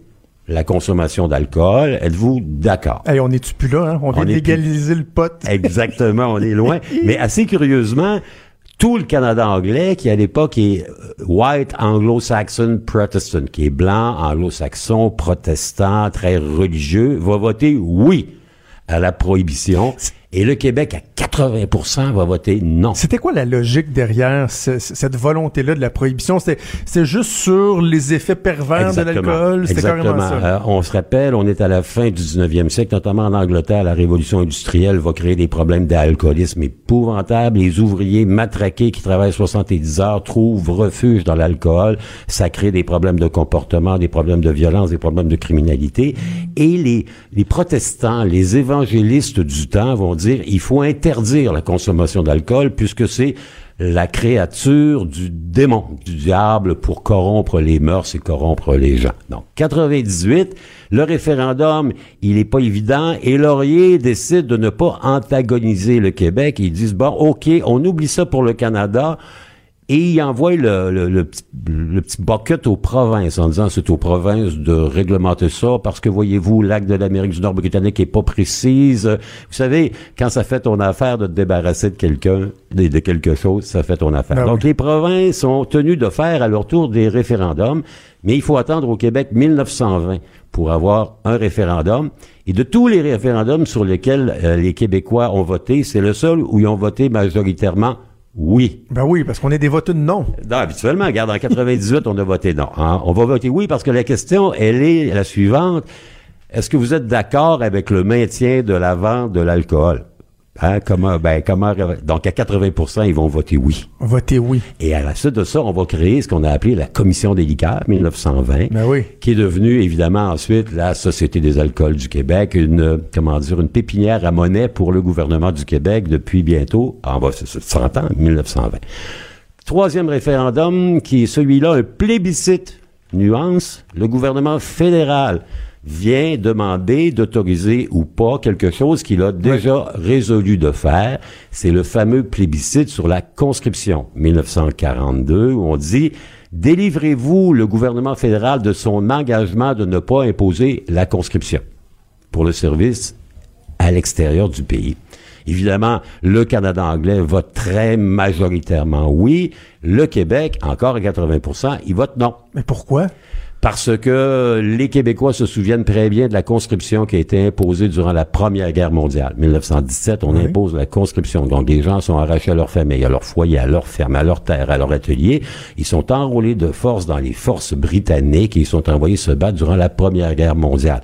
la consommation d'alcool. Êtes-vous d'accord? Et on n'est-tu plus là, hein? On vient légaliser le pot. Exactement, on est loin. Mais assez curieusement, tout le Canada anglais, qui à l'époque est euh, white anglo-saxon protestant, qui est blanc, anglo-saxon, protestant, très religieux, va voter oui à la prohibition. Et le Québec à 80% va voter non. C'était quoi la logique derrière ce- cette volonté-là de la prohibition? C'était juste sur les effets pervers de l'alcool? C'était carrément ça? Euh, on se rappelle, on est à la fin du 19e siècle, notamment en Angleterre, la révolution industrielle va créer des problèmes d'alcoolisme épouvantables. Les ouvriers matraqués qui travaillent 70 heures trouvent refuge dans l'alcool. Ça crée des problèmes de comportement, des problèmes de violence, des problèmes de criminalité. Et les, les protestants, les évangélistes du temps vont dire, il faut interdire la consommation d'alcool puisque c'est la créature du démon, du diable pour corrompre les mœurs et corrompre les gens. Donc, 98, le référendum, il est pas évident et Laurier décide de ne pas antagoniser le Québec. Ils disent, bon, OK, on oublie ça pour le Canada. Et il envoie le, le, le petit, le petit bucket aux provinces en disant c'est aux provinces de réglementer ça parce que voyez-vous, l'acte de l'Amérique du Nord britannique est pas précise. Vous savez, quand ça fait ton affaire de te débarrasser de quelqu'un, de, de quelque chose, ça fait ton affaire. Ben Donc oui. les provinces sont tenues de faire à leur tour des référendums, mais il faut attendre au Québec 1920 pour avoir un référendum. Et de tous les référendums sur lesquels euh, les Québécois ont voté, c'est le seul où ils ont voté majoritairement oui. Ben oui, parce qu'on est des voteux de non. Non, habituellement, regarde, en 98, on a voté non. hein. On va voter oui parce que la question, elle est la suivante. Est-ce que vous êtes d'accord avec le maintien de la vente de l'alcool? Hein, comment, ben, comment, donc à 80% ils vont voter oui. Voter oui. Et à la suite de ça, on va créer ce qu'on a appelé la Commission des liqueurs 1920, Ben oui. qui est devenue évidemment ensuite la Société des alcools du Québec, une comment dire une pépinière à monnaie pour le gouvernement du Québec depuis bientôt, en va 100 ans, 1920. Troisième référendum, qui est celui-là un plébiscite. Nuance, le gouvernement fédéral vient demander d'autoriser ou pas quelque chose qu'il a déjà résolu de faire. C'est le fameux plébiscite sur la conscription 1942 où on dit délivrez-vous le gouvernement fédéral de son engagement de ne pas imposer la conscription pour le service à l'extérieur du pays. Évidemment, le Canada anglais vote très majoritairement oui. Le Québec, encore à 80% il vote non Mais pourquoi? Parce que les Québécois se souviennent très bien de la conscription qui a été imposée durant la Première Guerre mondiale. 1917, on Oui. impose la conscription. Donc, les gens sont arrachés à leur famille, à leur foyer, à leur ferme, à leur terre, à leur atelier. Ils sont enrôlés de force dans les forces britanniques et ils sont envoyés se battre durant la Première Guerre mondiale.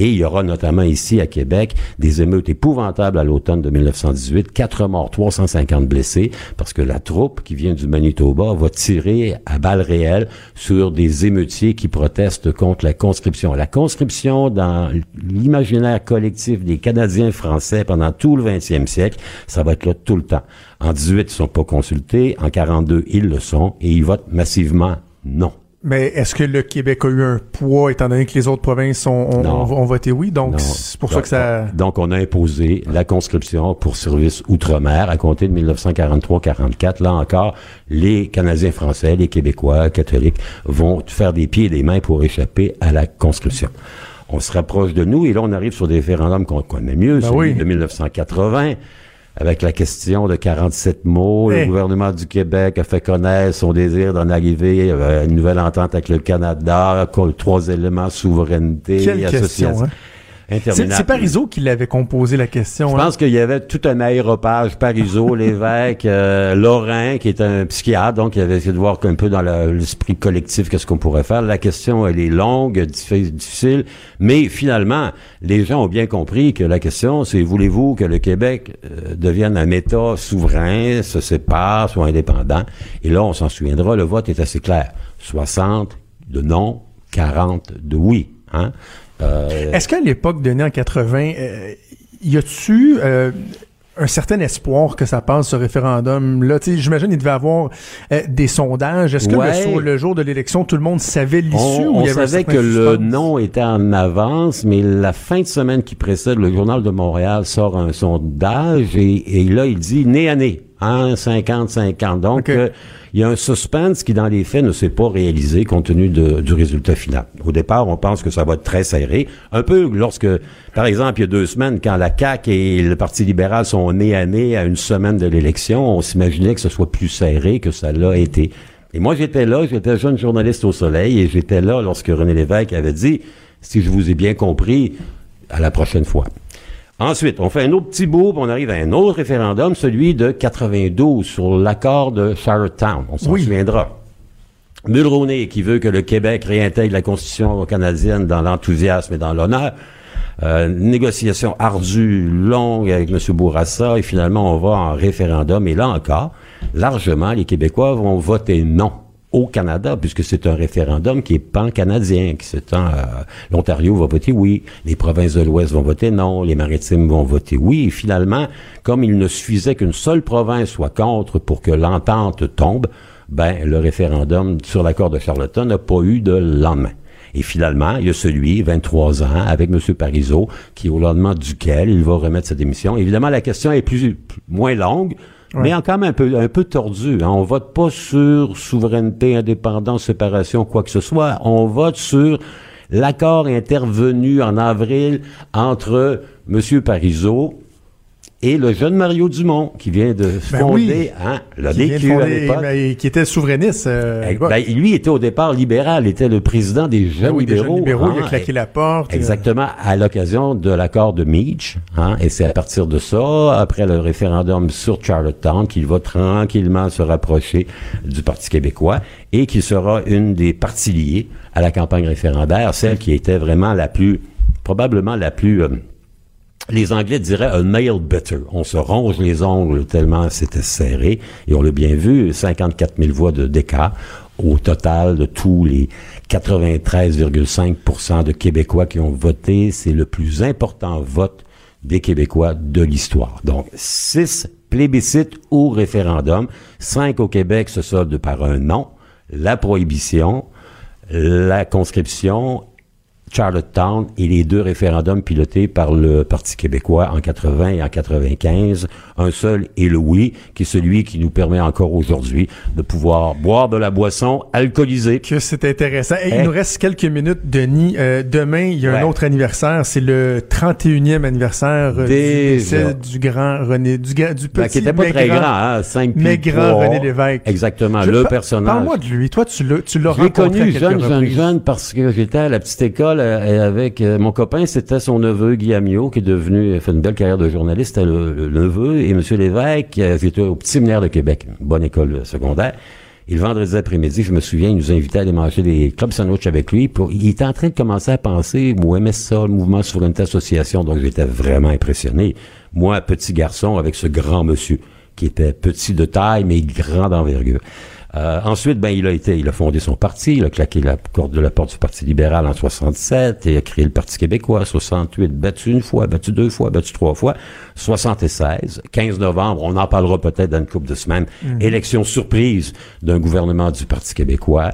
Et il y aura notamment ici à Québec des émeutes épouvantables à l'automne de 1918, quatre morts, 350 blessés, parce que la troupe qui vient du Manitoba va tirer à balles réelles sur des émeutiers qui protestent contre la conscription. La conscription dans l'imaginaire collectif des Canadiens français pendant tout le 20e siècle, ça va être là tout le temps. En 18, ils sont pas consultés, en 42, ils le sont, et ils votent massivement non. Mais est-ce que le Québec a eu un poids, étant donné que les autres provinces ont, ont- Non. ont- ont voté oui? Donc, c'est pour ça que ça... Donc, on a imposé la conscription pour service outre-mer à compter de 1943-44. Là encore, les Canadiens français, les Québécois catholiques vont faire des pieds et des mains pour échapper à la conscription. On se rapproche de nous et là, on arrive sur des référendums qu'on connaît mieux, Ben celui oui. de 1980. Avec la question de 47 mots, Eh. le gouvernement du Québec a fait connaître son désir d'en arriver à une nouvelle entente avec le Canada, trois éléments, souveraineté, Quelle association. question, hein? C'est Interminable. c'est Parizeau qui l'avait composé la question. Je hein? pense qu'il y avait tout un aéropage, Parisot, l'évêque, euh, Lorrain, qui est un psychiatre, donc il avait essayé de voir un peu dans le- l'esprit collectif qu'est-ce qu'on pourrait faire. La question, elle est longue, diffi- difficile, mais finalement, les gens ont bien compris que la question, c'est voulez-vous que le Québec euh, devienne un État souverain, se sépare, soit indépendant? Et là, on s'en souviendra, le vote est assez clair. 60 de non, 40 de oui. Hein? Euh, Est-ce qu'à l'époque donnée en 80, euh, y a-tu euh, un certain espoir que ça passe ce référendum là J'imagine il devait avoir euh, des sondages. Est-ce que le, Ouais. sur le jour de l'élection, tout le monde savait l'issue On, ou on il y avait savait que le nom était en avance, mais la fin de semaine qui précède, le Journal de Montréal sort un sondage et, et là, il dit né à né, hein, 50-50. Donc, Ok. Il y a un suspense qui, dans les faits, ne s'est pas réalisé compte tenu du résultat final. Au départ, on pense que ça va être très serré. Un peu lorsque, par exemple, il y a deux semaines, quand la CAQ et le Parti libéral sont nez à nez à une semaine de l'élection, on s'imaginait que ce soit plus serré que ça l'a été. Et moi, j'étais là, j'étais jeune journaliste au Soleil, et j'étais là lorsque René Lévesque avait dit, si je vous ai bien compris, à la prochaine fois. Ensuite, on fait un autre petit bout, puis on arrive à un autre référendum, celui de 92 sur l'accord de Charlottetown. On s'en Oui. souviendra. Mulroney qui veut que le Québec réintègre la Constitution canadienne dans l'enthousiasme et dans l'honneur. Euh, négociation ardue, longue avec M. Bourassa, et finalement on va en référendum. Et là encore, largement, les Québécois vont voter non au Canada, puisque c'est un référendum qui est pan-canadien, qui s'étend, euh, l'Ontario va voter oui, les provinces de l'Ouest vont voter non, les maritimes vont voter oui, et finalement, comme il ne suffisait qu'une seule province soit contre pour que l'entente tombe, ben, le référendum sur l'accord de Charlottetown n'a pas eu de lendemain. Et finalement, il y a celui, 23 ans, avec M. Parizeau, qui au lendemain duquel il va remettre sa démission. Évidemment, la question est plus, plus- moins longue, mais quand même un peu, un peu tordue. hein. On vote pas sur souveraineté, indépendance, séparation, quoi que ce soit. On vote sur l'accord intervenu en avril entre M. Parizeau et le jeune Mario Dumont, qui vient de Ben fonder oui. hein, le Qui à l'époque. ben, qui était souverainiste. euh, Eh, ben, lui était au départ libéral, il était le président des jeunes Ben oui, des libéraux. jeunes libéraux, il a hein, claqué et- la porte. Exactement, à l'occasion de l'accord de Meach. Hein, et c'est à partir de ça, après le référendum sur Charlottetown, qu'il va tranquillement se rapprocher du Parti québécois et qu'il sera une des parties liées à la campagne référendaire, celle qui était vraiment la plus, probablement la plus... euh, les Anglais diraient un nail bitter. On se ronge les ongles tellement c'était serré. Et on l'a bien vu, 54 000 voix de d'écart au total de tous les 93,5% de Québécois qui ont voté. C'est le plus important vote des Québécois de l'histoire. Donc, six plébiscites ou référendums. Cinq au Québec se soldent par un non. La prohibition, la conscription Charlottetown et les deux référendums pilotés par le Parti québécois en 80 et en 95. Un seul est le oui, qui est celui qui nous permet encore aujourd'hui de pouvoir boire de la boisson alcoolisée. que c'est intéressant. Et Eh? Il nous reste quelques minutes, Denis. Euh, demain, il y a un autre anniversaire. C'est le 31e anniversaire euh, du décès du grand René, du, petit, Ben, qui était pas mais très grand, hein, 5 pieds mais grand trois. René Lévesque. Exactement, Je- le personnage. Parle-moi de lui. Toi, tu l'as, tu l'as Je l'ai rencontré à connu jeune, jeune, jeune parce que j'étais à la petite école euh, avec euh, mon copain, c'était son neveu Guy Amiot, qui est devenu, a fait une belle carrière de journaliste, c'était le, neveu, et Monsieur Lévesque, euh, j'étais au Petit Séminaire de Québec, bonne école euh, secondaire. Et le vendredi après-midi, je me souviens, il nous invitait à aller manger des clubs sandwich avec lui. Pour, il était en train de commencer à penser au MSA, le Mouvement Souveraineté Association, donc j'étais vraiment impressionné. Moi, petit garçon, avec ce grand monsieur, qui était petit de taille, mais grand d'envergure. Euh, ensuite, ben, il a été, il a fondé son parti, il a claqué la porte de la porte du Parti libéral en 67, et il a créé le Parti québécois, 68, battu une fois, battu deux fois, battu trois fois, 76, 15 novembre, on en parlera peut-être dans une couple de semaines, élection surprise d'un gouvernement du Parti québécois,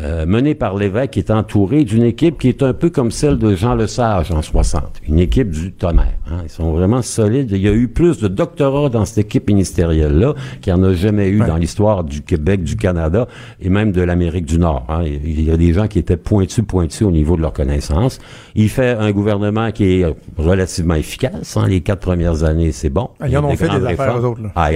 euh, mené par l'évêque qui est entouré d'une équipe qui est un peu comme celle de Jean Lesage en 60, une équipe du tonnerre. hein. Ils sont vraiment solides. Il y a eu plus de doctorats dans cette équipe ministérielle-là qu'il n'y en a jamais eu Ouais. dans l'histoire du Québec, du Canada et même de l'Amérique du Nord. hein. Il y a des gens qui étaient pointus, pointus au niveau de leurs connaissances. Il fait un gouvernement qui est relativement efficace. hein. Les quatre premières années, c'est bon. Ah, ils en ont fait des affaires, eux autres, là. Ah.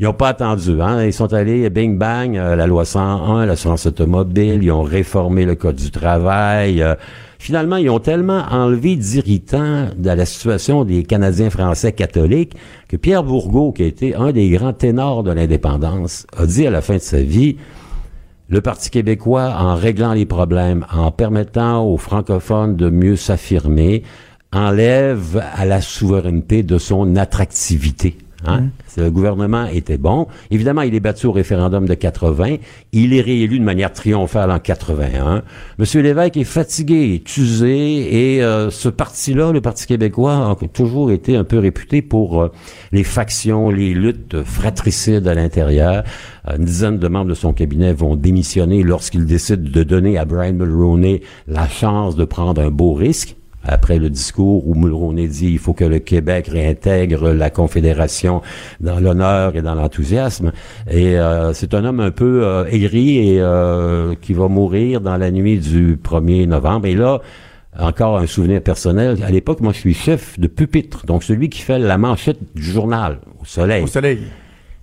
Ils n'ont pas attendu. Hein? Ils sont allés, bing bang, euh, la loi 101, l'assurance automobile, ils ont réformé le code du travail. euh, finalement, ils ont tellement enlevé d'irritants dans la situation des Canadiens français catholiques que Pierre Bourgault, qui a été un des grands ténors de l'indépendance, a dit à la fin de sa vie, le Parti québécois, en réglant les problèmes, en permettant aux francophones de mieux s'affirmer, enlève à la souveraineté de son attractivité. Hein? C'est- Le gouvernement était bon. Évidemment, il est battu au référendum de 80. Il est réélu de manière triomphale en 81. Monsieur Lévesque est fatigué, est usé, et euh, ce parti-là, le Parti québécois, a toujours été un peu réputé pour euh, les factions, les luttes fratricides à l'intérieur. Euh, Une dizaine de membres de son cabinet vont démissionner lorsqu'il décide de donner à Brian Mulroney la chance de prendre un beau risque après le discours où Mulroney dit il faut que le Québec réintègre la Confédération dans l'honneur et dans l'enthousiasme. Et euh, c'est un homme un peu euh, aigri euh, qui va mourir dans la nuit du 1er novembre. Et là, encore un souvenir personnel. À l'époque, moi, je suis chef de pupitre, donc celui qui fait la manchette du journal au soleil. Au soleil.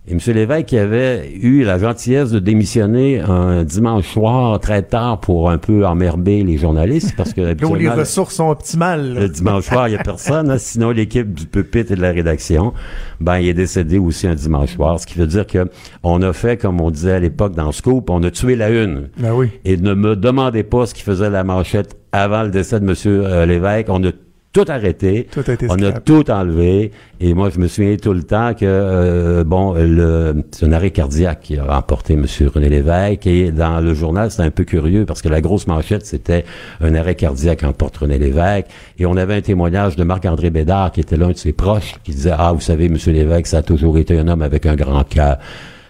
Et M. Lévesque qui avait eu la gentillesse de démissionner un dimanche soir très tard pour un peu emmerber les journalistes parce que Là où les ressources sont optimales. Le dimanche soir, il n'y a personne. hein, sinon, l'équipe du pupitre et de la rédaction, ben, il est décédé aussi un dimanche soir. Ce qui veut dire que on a fait, comme on disait à l'époque dans Scoop, on a tué la une. Ben oui. Et ne me demandez pas ce qui faisait la manchette avant le décès de M. euh, Lévesque. On a tout arrêté. Tout a été on a tout enlevé. Et moi, je me souviens tout le temps que, euh, bon, le, c'est un arrêt cardiaque qui a emporté M. René Lévesque. Et dans le journal, c'était un peu curieux parce que la grosse manchette, c'était un arrêt cardiaque emporte René Lévesque. Et on avait un témoignage de Marc-André Bédard, qui était l'un de ses proches, qui disait, ah, vous savez, M. Lévesque, ça a toujours été un homme avec un grand cœur.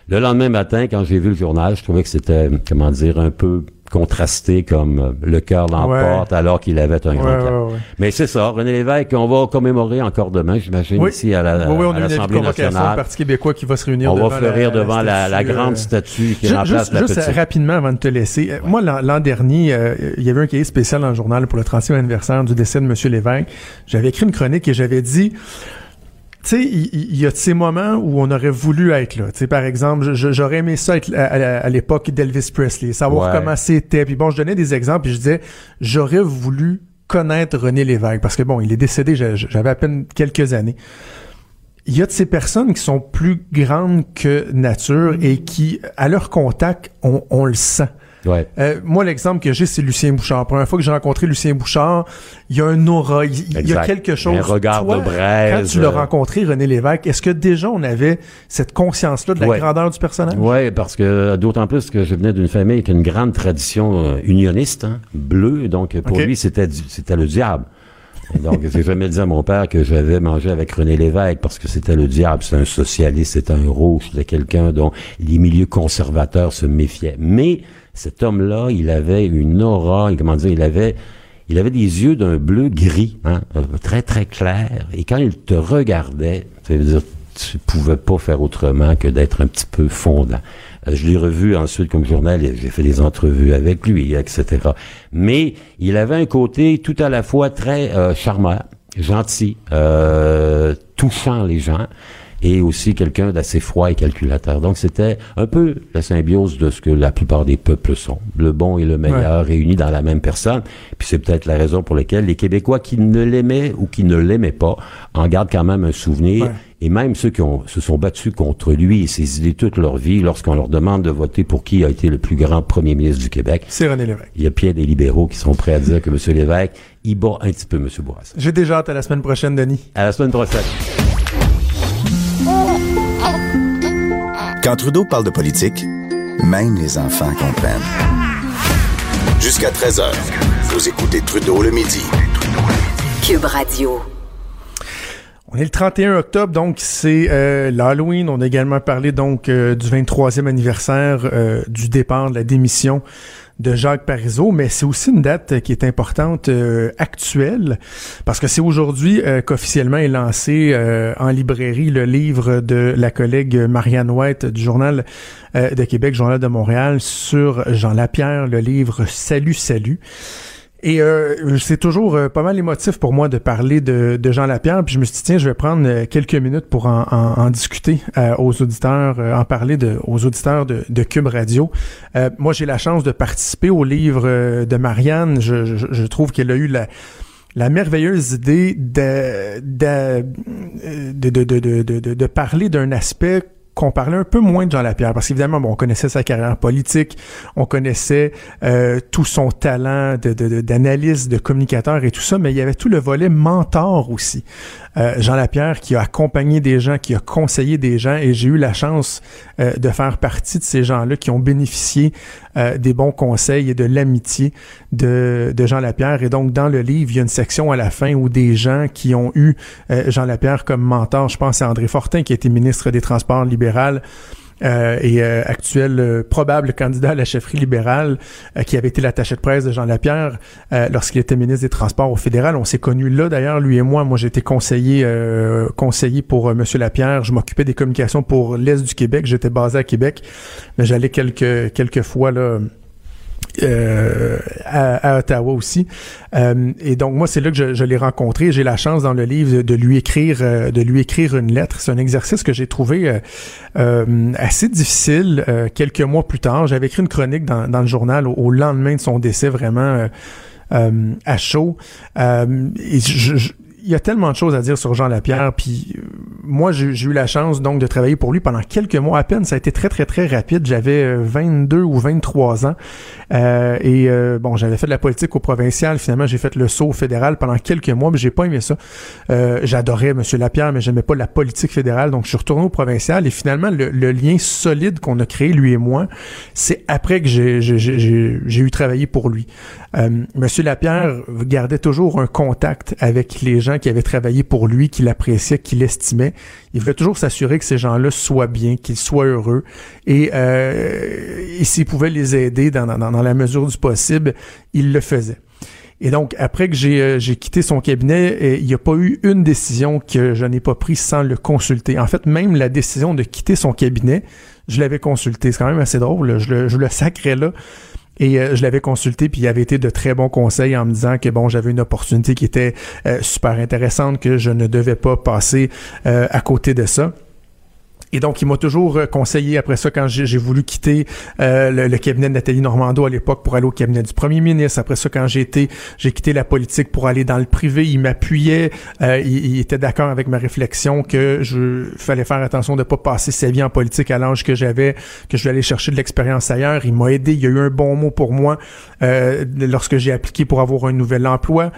Le lendemain matin, quand j'ai vu le journal, je trouvais que c'était, comment dire, un peu contrasté comme euh, le cœur l'emporte alors qu'il avait un grand Ouais. Mais c'est ça, René Lévesque, on va commémorer encore demain, j'imagine, Oui. ici à la- oui, oui, l'Assemblée convocation du nationale. Parti québécois qui va se réunir On devant va fleurir la, devant la, la grande euh, statue qui remplace Juste, la petite. rapidement avant de te laisser. Euh, Moi, l'an dernier, euh, il y avait un cahier spécial dans le journal pour le 30e anniversaire du décès de M. Lévesque. J'avais écrit une chronique et j'avais dit, sais, il, y a de ces moments où on aurait voulu être là. Tu sais, par exemple, j'aurais aimé ça être à, à- à l'époque d'Elvis Presley, savoir Ouais. comment c'était. Puis bon, je donnais des exemples puis je disais, j'aurais voulu connaître René Lévesque parce que bon, il est décédé, j'a- j'avais à peine quelques années il y a de ces personnes qui sont plus grandes que nature et qui, à leur contact, on, on le sent. Ouais. Euh, moi, l'exemple que j'ai, c'est Lucien Bouchard. La première fois que j'ai rencontré Lucien Bouchard, il y a un aura, il, il y a quelque chose. Un regard Toi, de braise, Quand tu l'as euh, rencontré, René Lévesque, est-ce que déjà on avait cette conscience-là de la Ouais. grandeur du personnage? Oui, parce que d'autant plus que je venais d'une famille avec une grande tradition euh, unioniste, hein, bleue, donc pour lui c'était c'était le diable. Donc j'ai jamais dit à mon père que j'avais mangé avec René Lévesque parce que c'était le diable, c'était un socialiste, c'était un rouge, c'était quelqu'un dont les milieux conservateurs se méfiaient. Mais cet homme-là, il avait une aura, comment dire, il avait il avait des yeux d'un bleu gris, hein, euh, très très clair. Et quand il te regardait, ça veut dire tu pouvais pas faire autrement que d'être un petit peu fondant. Euh, Je l'ai revu ensuite comme journaliste, j'ai fait des entrevues avec lui, etc. Mais il avait un côté tout à la fois très euh, charmant, gentil, touchant les gens, et aussi quelqu'un d'assez froid et calculateur. Donc c'était un peu la symbiose de ce que la plupart des peuples sont, le bon et le meilleur réunis dans la même personne. Puis c'est peut-être la raison pour laquelle les Québécois qui ne l'aimaient ou qui ne l'aimaient pas en gardent quand même un souvenir. Ouais. Et même ceux qui ont, se sont battus contre lui et ses idées toute leur vie, lorsqu'on leur demande de voter pour qui a été le plus grand premier ministre du Québec, C'est René Lévesque. il y a bien des libéraux qui sont prêts à dire que M. Lévesque, il bat un petit peu M. Bourassa. J'ai déjà hâte à la semaine prochaine, Denis. À la semaine prochaine. Quand Trudeau parle de politique, même les enfants comprennent. Jusqu'à 13h, vous écoutez Trudeau le midi. Cube Radio. On est le 31 octobre, donc c'est euh, l'Halloween. On a également parlé donc euh, du 23e anniversaire euh, du départ de la démission de Jacques Parizeau, mais c'est aussi une date euh, qui est importante euh, actuelle parce que c'est aujourd'hui euh, qu'officiellement est lancé euh, en librairie le livre de la collègue Marianne White du journal de Québec, journal de Montréal sur Jean Lapierre, le livre Salut salut. Et euh, c'est toujours euh, pas mal émotif pour moi de parler de, de Jean Lapierre. Puis je me suis dit, tiens, je vais prendre euh, quelques minutes pour en, en- en discuter euh, aux auditeurs, euh, en parler de, aux auditeurs de, de Cube Radio. Moi, j'ai la chance de participer au livre de Marianne. Je, je, je trouve qu'elle a eu la, la merveilleuse idée de, de, de, de- de parler d'un aspect qu'on parlait un peu moins de Jean Lapierre, parce qu'évidemment, bon, on connaissait sa carrière politique, on connaissait euh, tout son talent de, de- de- d'analyste, de communicateur et tout ça, mais il y avait tout le volet mentor aussi. Euh, Jean Lapierre qui a accompagné des gens, qui a conseillé des gens, et j'ai eu la chance euh, de faire partie de ces gens-là qui ont bénéficié euh, des bons conseils et de l'amitié de, de Jean Lapierre. Et donc, dans le livre, il y a une section à la fin où des gens qui ont eu Jean Lapierre comme mentor, je pense à André Fortin, qui été ministre des Transports libéral, euh, et euh, actuel euh, probable candidat à la chefferie libérale, qui avait été l'attaché de presse de Jean Lapierre lorsqu'il était ministre des Transports au fédéral. On s'est connus là d'ailleurs, lui et moi. Moi, j'étais conseiller conseiller pour Monsieur Lapierre. Je m'occupais des communications pour l'est du Québec. J'étais basé à Québec, mais j'allais quelques quelques fois là euh, à, Ottawa aussi. Euh, et donc moi c'est là que je, je l'ai rencontré. J'ai la chance dans le livre de lui écrire euh, de lui écrire une lettre. C'est un exercice que j'ai trouvé assez difficile. quelques mois plus tard, j'avais écrit une chronique dans, dans le journal au, lendemain de son décès vraiment à chaud. je, il y a tellement de choses à dire sur Jean Lapierre. Puis euh, moi, j'ai eu la chance donc de travailler pour lui pendant quelques mois à peine. Ça a été très très très rapide. J'avais 22 euh, ou 23 ans euh, et euh, bon, j'avais fait de la politique au provincial. Finalement, j'ai fait le saut au fédéral pendant quelques mois, mais j'ai pas aimé ça. J'adorais Monsieur Lapierre, mais j'aimais pas la politique fédérale. Donc, je suis retourné au provincial et finalement, le, lien solide qu'on a créé lui et moi, c'est après que j'ai eu travaillé pour lui. Monsieur Lapierre gardait toujours un contact avec les gens qui avaient travaillé pour lui, qu'il appréciait, qu'il estimait. Il voulait toujours s'assurer que ces gens-là soient bien, qu'ils soient heureux. Et, euh, s'il pouvait les aider dans, la mesure du possible, il le faisait. Et donc, après que j'ai euh, quitté son cabinet, il n'y a pas eu une décision que je n'ai pas prise sans le consulter. En fait, même la décision de quitter son cabinet, je l'avais consulté. C'est quand même assez drôle. Je le, je le sacrais là. Et euh, je l'avais consulté, puis il avait été de très bons conseils en me disant que bon, j'avais une opportunité qui était euh, super intéressante, que je ne devais pas passer euh, à côté de ça. Et donc, il m'a toujours euh, conseillé après ça quand j'ai voulu quitter euh, le, cabinet de Nathalie Normando à l'époque pour aller au cabinet du premier ministre. Après ça, quand j'ai été, j'ai quitté la politique pour aller dans le privé, il m'appuyait, euh, il, était d'accord avec ma réflexion que je fallait faire attention de pas passer sa vie en politique à l'âge que j'avais, que je voulais aller chercher de l'expérience ailleurs. Il m'a aidé, il y a eu un bon mot pour moi lorsque j'ai appliqué pour avoir un nouvel emploi.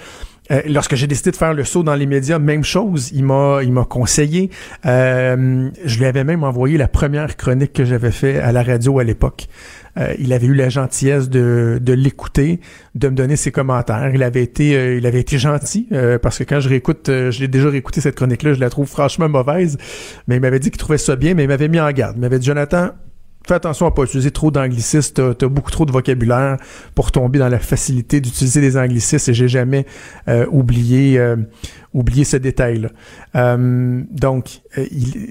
Euh, lorsque j'ai décidé de faire le saut dans les médias, même chose, il m'a il m'a conseillé. Euh, je lui avais même envoyé la première chronique que j'avais fait à la radio à l'époque. Euh, il avait eu la gentillesse de, de l'écouter, de me donner ses commentaires. Il avait été il avait été gentil parce que quand je réécoute, j'ai déjà réécouté cette chronique-là, je la trouve franchement mauvaise, mais il m'avait dit qu'il trouvait ça bien, mais il m'avait mis en garde. Il m'avait dit Jonathan, fais attention à pas utiliser trop d'anglicistes. T'as, as beaucoup trop de vocabulaire pour tomber dans la facilité d'utiliser des anglicistes et j'ai jamais euh, oublié euh, oublier ce détail-là. Euh, donc, euh,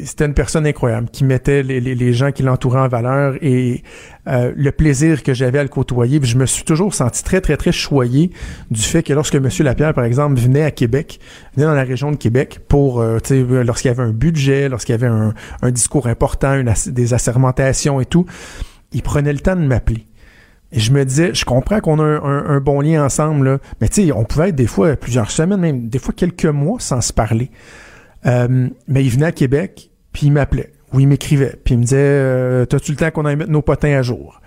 c'était une personne incroyable qui mettait les, les, gens qui l'entouraient en valeur et euh, le plaisir que j'avais à le côtoyer. je me suis toujours senti très, très, très choyé du fait que lorsque M. Lapierre, par exemple, venait à Québec, venait dans la région de Québec pour, euh, tu sais, lorsqu'il y avait un budget, lorsqu'il y avait un, un discours important, une, des assermentations et tout, il prenait le temps de m'appeler. Et je me disais, je comprends qu'on a un, bon lien ensemble, mais tu sais, on pouvait être des fois plusieurs semaines, même des fois quelques mois sans se parler. Euh, mais il venait à Québec, puis il m'appelait, ou il m'écrivait, puis il me disait, euh, t'as-tu le temps qu'on aille mettre nos potins à jour?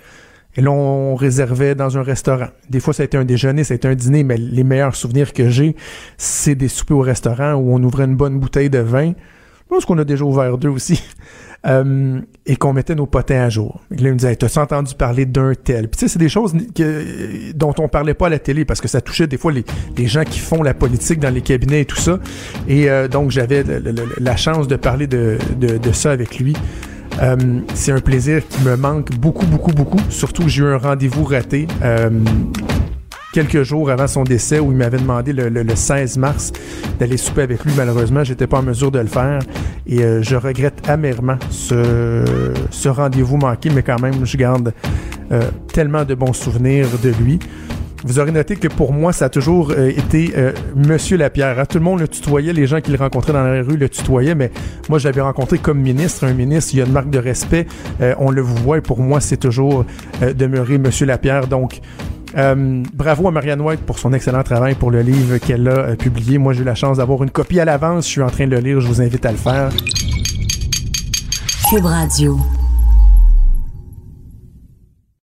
Et là, on réservait dans un restaurant. Des fois, ça a été un déjeuner, ça a été un dîner, mais les meilleurs souvenirs que j'ai, c'est des soupers au restaurant où on ouvrait une bonne bouteille de vin. Je pense qu'on a déjà ouvert deux aussi. Euh, et qu'on mettait nos potins à jour. là, il me disait, t'as entendu parler d'un tel? Puis tu sais, c'est des choses dont on parlait pas à la télé parce que ça touchait des fois les, les gens qui font la politique dans les cabinets et tout ça. Et euh, donc, j'avais la chance de parler de, de, ça avec lui. Euh, c'est un plaisir qui me manque beaucoup, beaucoup, beaucoup. Surtout, j'ai eu un rendez-vous raté. Quelques jours avant son décès où il m'avait demandé le, 16 mars d'aller souper avec lui. Malheureusement, j'étais pas en mesure de le faire et euh, je regrette amèrement ce, rendez-vous manqué, mais quand même, je garde euh, tellement de bons souvenirs de lui. Vous aurez noté que pour moi, ça a toujours euh, été Monsieur Lapierre. Hein. Tout le monde le tutoyait, les gens qui le rencontraient dans la rue le tutoyaient, mais moi, je l'avais rencontré comme ministre. Un ministre, il y a une marque de respect. on le voit et pour moi, c'est toujours demeuré Monsieur Lapierre. Donc, euh, bravo à Marianne White pour son excellent travail pour le livre qu'elle a euh, publié. Moi, j'ai eu la chance d'avoir une copie à l'avance. Je suis en train de le lire. Je vous invite à le faire. Cube Radio.